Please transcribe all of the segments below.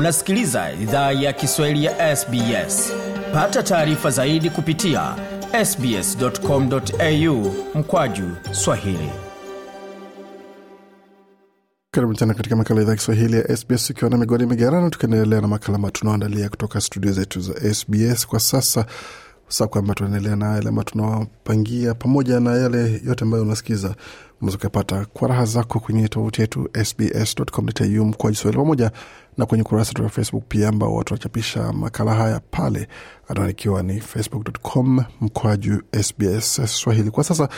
Unasikiliza idhaa ya Kiswahili ya SBS. Pata taarifa zaidi kupitia sbs.com.au mkwaju swahili. Karibu tena katika makala idhaa Kiswahili ya SBS ukiwa na migodi migerano, tukiendelea na makala ambayo tunaoandalia kutoka studio zetu za SBS kwa sasa sa ambayo tunaendelea na yale ambayo tunawapangia pamoja na yale yote ambayo unasikiza unaweza kwa raha zako kwenye tovuti yetu sbs.com.au mkoa Kiswahili pamoja na kwenye kurasa wa Facebook pia ambao watu wanachapisha makala haya pale, anaanikiwa ni facebook.com mkoaju SBS Swahili. Kwa sasa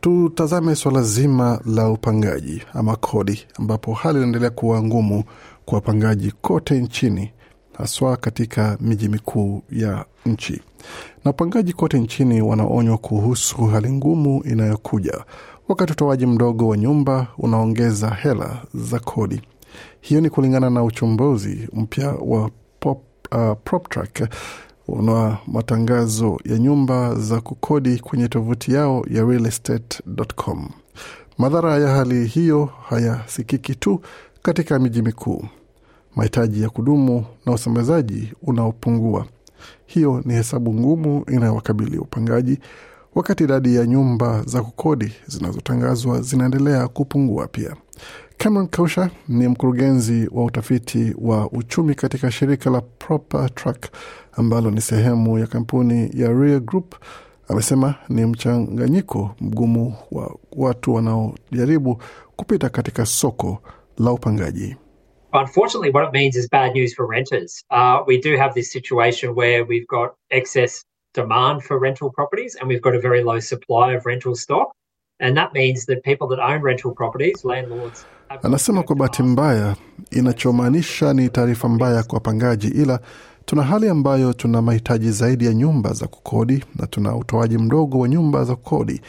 tutazame swala zima la upangaji ama kodi, ambapo hali inaendelea kuwa ngumu kwa wapangaji kote nchini, haswa katika miji mikuu ya nchi. Na wapangaji kote nchini wanaonywa kuhusu hali ngumu inayokuja wakati utoaji mdogo wa nyumba unaongeza hela za kodi. Hiyo ni kulingana na uchumbuzi mpya wa pop, uh, PropTrack na matangazo ya nyumba za kukodi kwenye tovuti yao ya realestate.com. Madhara ya hali hiyo hayasikiki tu katika miji mikuu, mahitaji ya kudumu na usambazaji unaopungua. Hiyo ni hesabu ngumu inayowakabili upangaji, wakati idadi ya nyumba za kukodi zinazotangazwa zinaendelea kupungua pia. Cameron Kausha ni mkurugenzi wa utafiti wa uchumi katika shirika la PropTrack ambalo ni sehemu ya kampuni ya Real Group. Amesema ni mchanganyiko mgumu wa watu wanaojaribu kupita katika soko la upangaji. Unfortunately, what it means is bad news for renters. Uh, we do have this situation where we've got excess demand for rental properties and we've got a very low supply of rental stock. And that means that people that own rental properties, landlords, Anasema kwa bahati mbaya, inachomaanisha ni taarifa mbaya kwa wapangaji, ila tuna hali ambayo tuna mahitaji zaidi ya nyumba za kukodi na tuna utoaji mdogo wa nyumba za kukodi,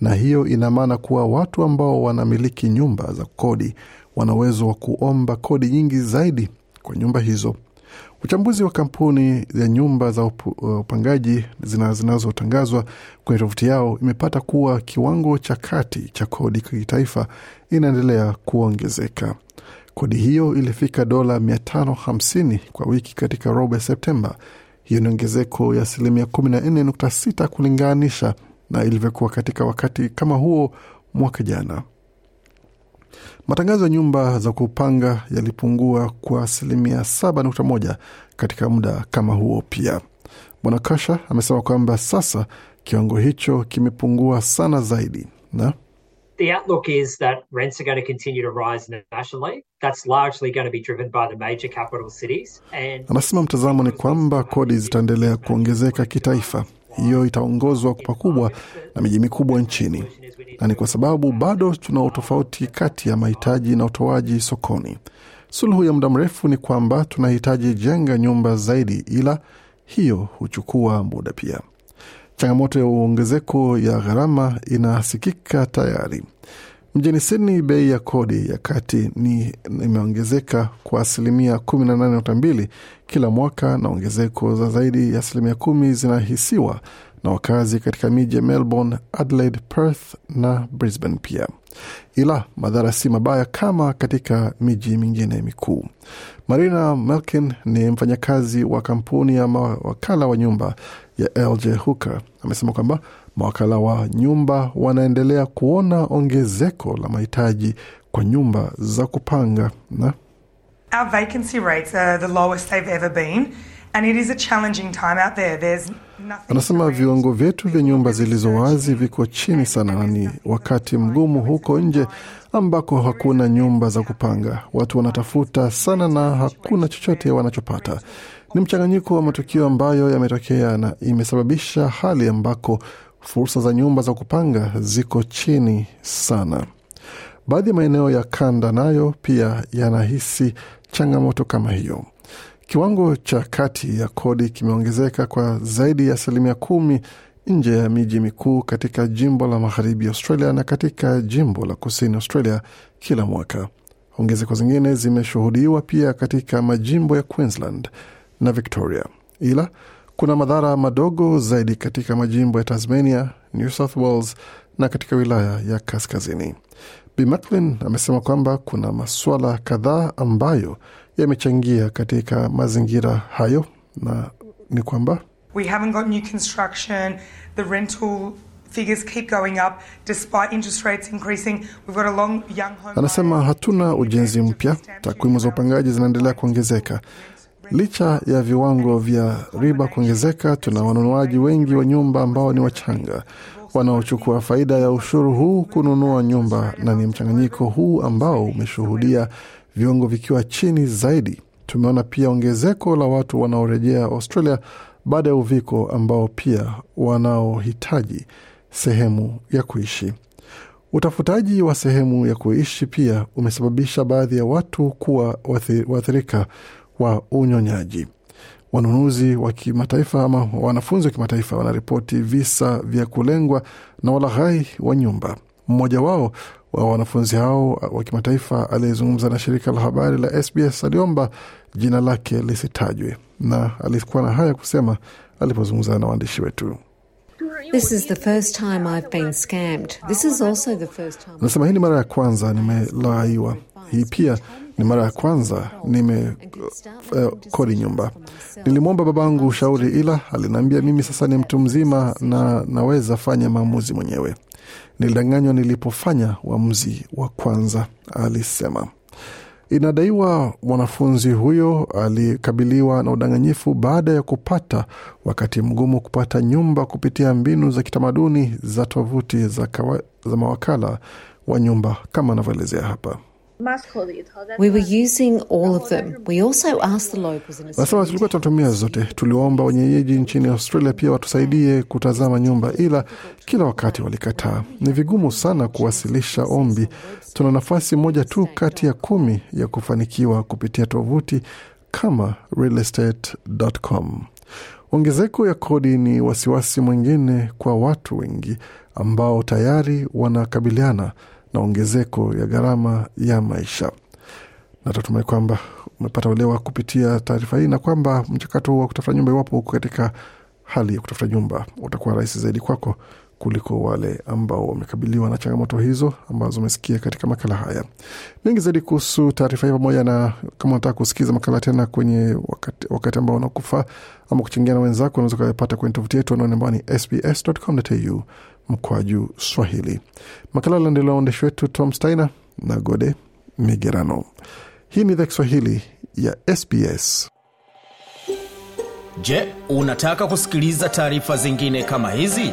na hiyo ina maana kuwa watu ambao wanamiliki nyumba za kukodi wana uwezo wa kuomba kodi nyingi zaidi kwa nyumba hizo. Uchambuzi wa kampuni ya nyumba za upangaji zinazotangazwa kwenye tovuti yao imepata kuwa kiwango cha kati cha kodi kitaifa inaendelea kuongezeka. Kodi hiyo ilifika dola 550 kwa wiki katika robo ya Septemba. Hiyo ni ongezeko ya asilimia 14.6 kulinganisha na ilivyokuwa katika wakati kama huo mwaka jana. Matangazo ya nyumba za kupanga yalipungua kwa asilimia 7.1 katika muda kama huo pia. Bwana Kasha amesema kwamba sasa kiwango hicho kimepungua sana zaidi na the outlook is that rents are going to continue to rise nationally. That's largely going to be driven by the major capital cities. And anasema mtazamo ni kwamba kodi zitaendelea kuongezeka kitaifa. Hiyo itaongozwa pakubwa na miji mikubwa nchini, na ni kwa sababu bado tuna utofauti kati ya mahitaji na utoaji sokoni. Suluhu ya muda mrefu ni kwamba tunahitaji jenga nyumba zaidi, ila hiyo huchukua muda pia. Changamoto ya uongezeko ya gharama inasikika tayari. Mjini Sydney, bei ya kodi ya kati ni imeongezeka kwa asilimia 18.2 kila mwaka, na ongezeko za zaidi ya asilimia kumi zinahisiwa na wakazi katika miji ya Melbourne, Adelaide, Perth na Brisbane pia, ila madhara si mabaya kama katika miji mingine mikuu. Marina Melkin ni mfanyakazi wa kampuni ya mawakala wa nyumba ya LJ Hooker. Amesema kwamba mawakala wa nyumba wanaendelea kuona ongezeko la mahitaji kwa nyumba za kupanga na Our vacancy rates are the lowest they've ever been and it is a challenging time out there. There's nothing Anasema viwango vyetu vya nyumba zilizo wazi viko chini sana, na ni wakati mgumu huko nje ambako hakuna nyumba za kupanga. Watu wanatafuta sana na hakuna chochote wanachopata. Ni mchanganyiko wa matukio ambayo yametokea na imesababisha hali ambako fursa za nyumba za kupanga ziko chini sana. Baadhi ya maeneo ya kanda nayo pia yanahisi changamoto kama hiyo. Kiwango cha kati ya kodi kimeongezeka kwa zaidi ya asilimia kumi nje ya miji mikuu katika jimbo la magharibi Australia na katika jimbo la kusini Australia kila mwaka. Ongezeko zingine zimeshuhudiwa pia katika majimbo ya Queensland na Victoria, ila kuna madhara madogo zaidi katika majimbo ya Tasmania, New South Wales na katika wilaya ya kaskazini. Bi Macklin amesema kwamba kuna masuala kadhaa ambayo yamechangia katika mazingira hayo na ni kwamba We haven't got new construction. The rental figures keep going up despite interest rates increasing. We've got a long young home. Anasema hatuna ujenzi mpya, takwimu za upangaji zinaendelea kuongezeka. Licha ya viwango vya riba kuongezeka, tuna wanunuaji wengi wa nyumba ambao ni wachanga wanaochukua faida ya ushuru huu kununua nyumba, na ni mchanganyiko huu ambao umeshuhudia viwango vikiwa chini zaidi. Tumeona pia ongezeko la watu wanaorejea Australia baada ya uviko, ambao pia wanaohitaji sehemu ya kuishi. Utafutaji wa sehemu ya kuishi pia umesababisha baadhi ya watu kuwa waathirika wa unyonyaji. Wanunuzi wa kimataifa ama wanafunzi wa kimataifa wanaripoti visa vya kulengwa na walaghai wa nyumba. Mmoja wao wa wanafunzi hao wa kimataifa aliyezungumza na shirika la habari la SBS aliomba jina lake lisitajwe, na alikuwa na haya kusema alipozungumza na waandishi wetu. This is the first time I've been scammed. This is also the first time. Anasema hii ni mara ya kwanza nimelaiwa. Hii pia ni mara ya kwanza nime uh, kodi nyumba. Nilimwomba babangu ushauri, ila aliniambia mimi sasa ni mtu mzima na naweza fanya maamuzi mwenyewe. Nilidanganywa nilipofanya uamuzi wa kwanza, alisema. Inadaiwa mwanafunzi huyo alikabiliwa na udanganyifu baada ya kupata wakati mgumu kupata nyumba kupitia mbinu za kitamaduni za tovuti za, za mawakala wa nyumba kama anavyoelezea hapa. We were using all of them. We also asked the locals in Nasema tulikuwa tunatumia zote. Tuliwaomba wenyeji nchini Australia pia watusaidie kutazama nyumba, ila kila wakati walikataa. Ni vigumu sana kuwasilisha ombi. Tuna nafasi moja tu kati ya kumi ya kufanikiwa kupitia tovuti kama realestate.com. Ongezeko ya kodi ni wasiwasi mwingine kwa watu wengi ambao tayari wanakabiliana na ongezeko ya gharama ya maisha. Na tatumai kwamba umepata uelewa kupitia taarifa hii na kwamba mchakato wa kutafuta nyumba, iwapo uko katika hali ya kutafuta nyumba, utakuwa rahisi zaidi kwako kuliko wale ambao wamekabiliwa na changamoto hizo ambazo umesikia katika makala haya. Mengi zaidi kuhusu taarifa hii, pamoja na kama unataka kusikiza makala tena kwenye wakati, wakati ambao unakufaa ama kuchangia na wenzako, unaweza ukayapata kwenye tovuti yetu anaone ambao ni sbs.com.au mkwaju Swahili. Makala laendelea waandishi wetu Tom Steiner na Gode Migerano. Hii ni idhaa Kiswahili ya SBS. Je, unataka kusikiliza taarifa zingine kama hizi?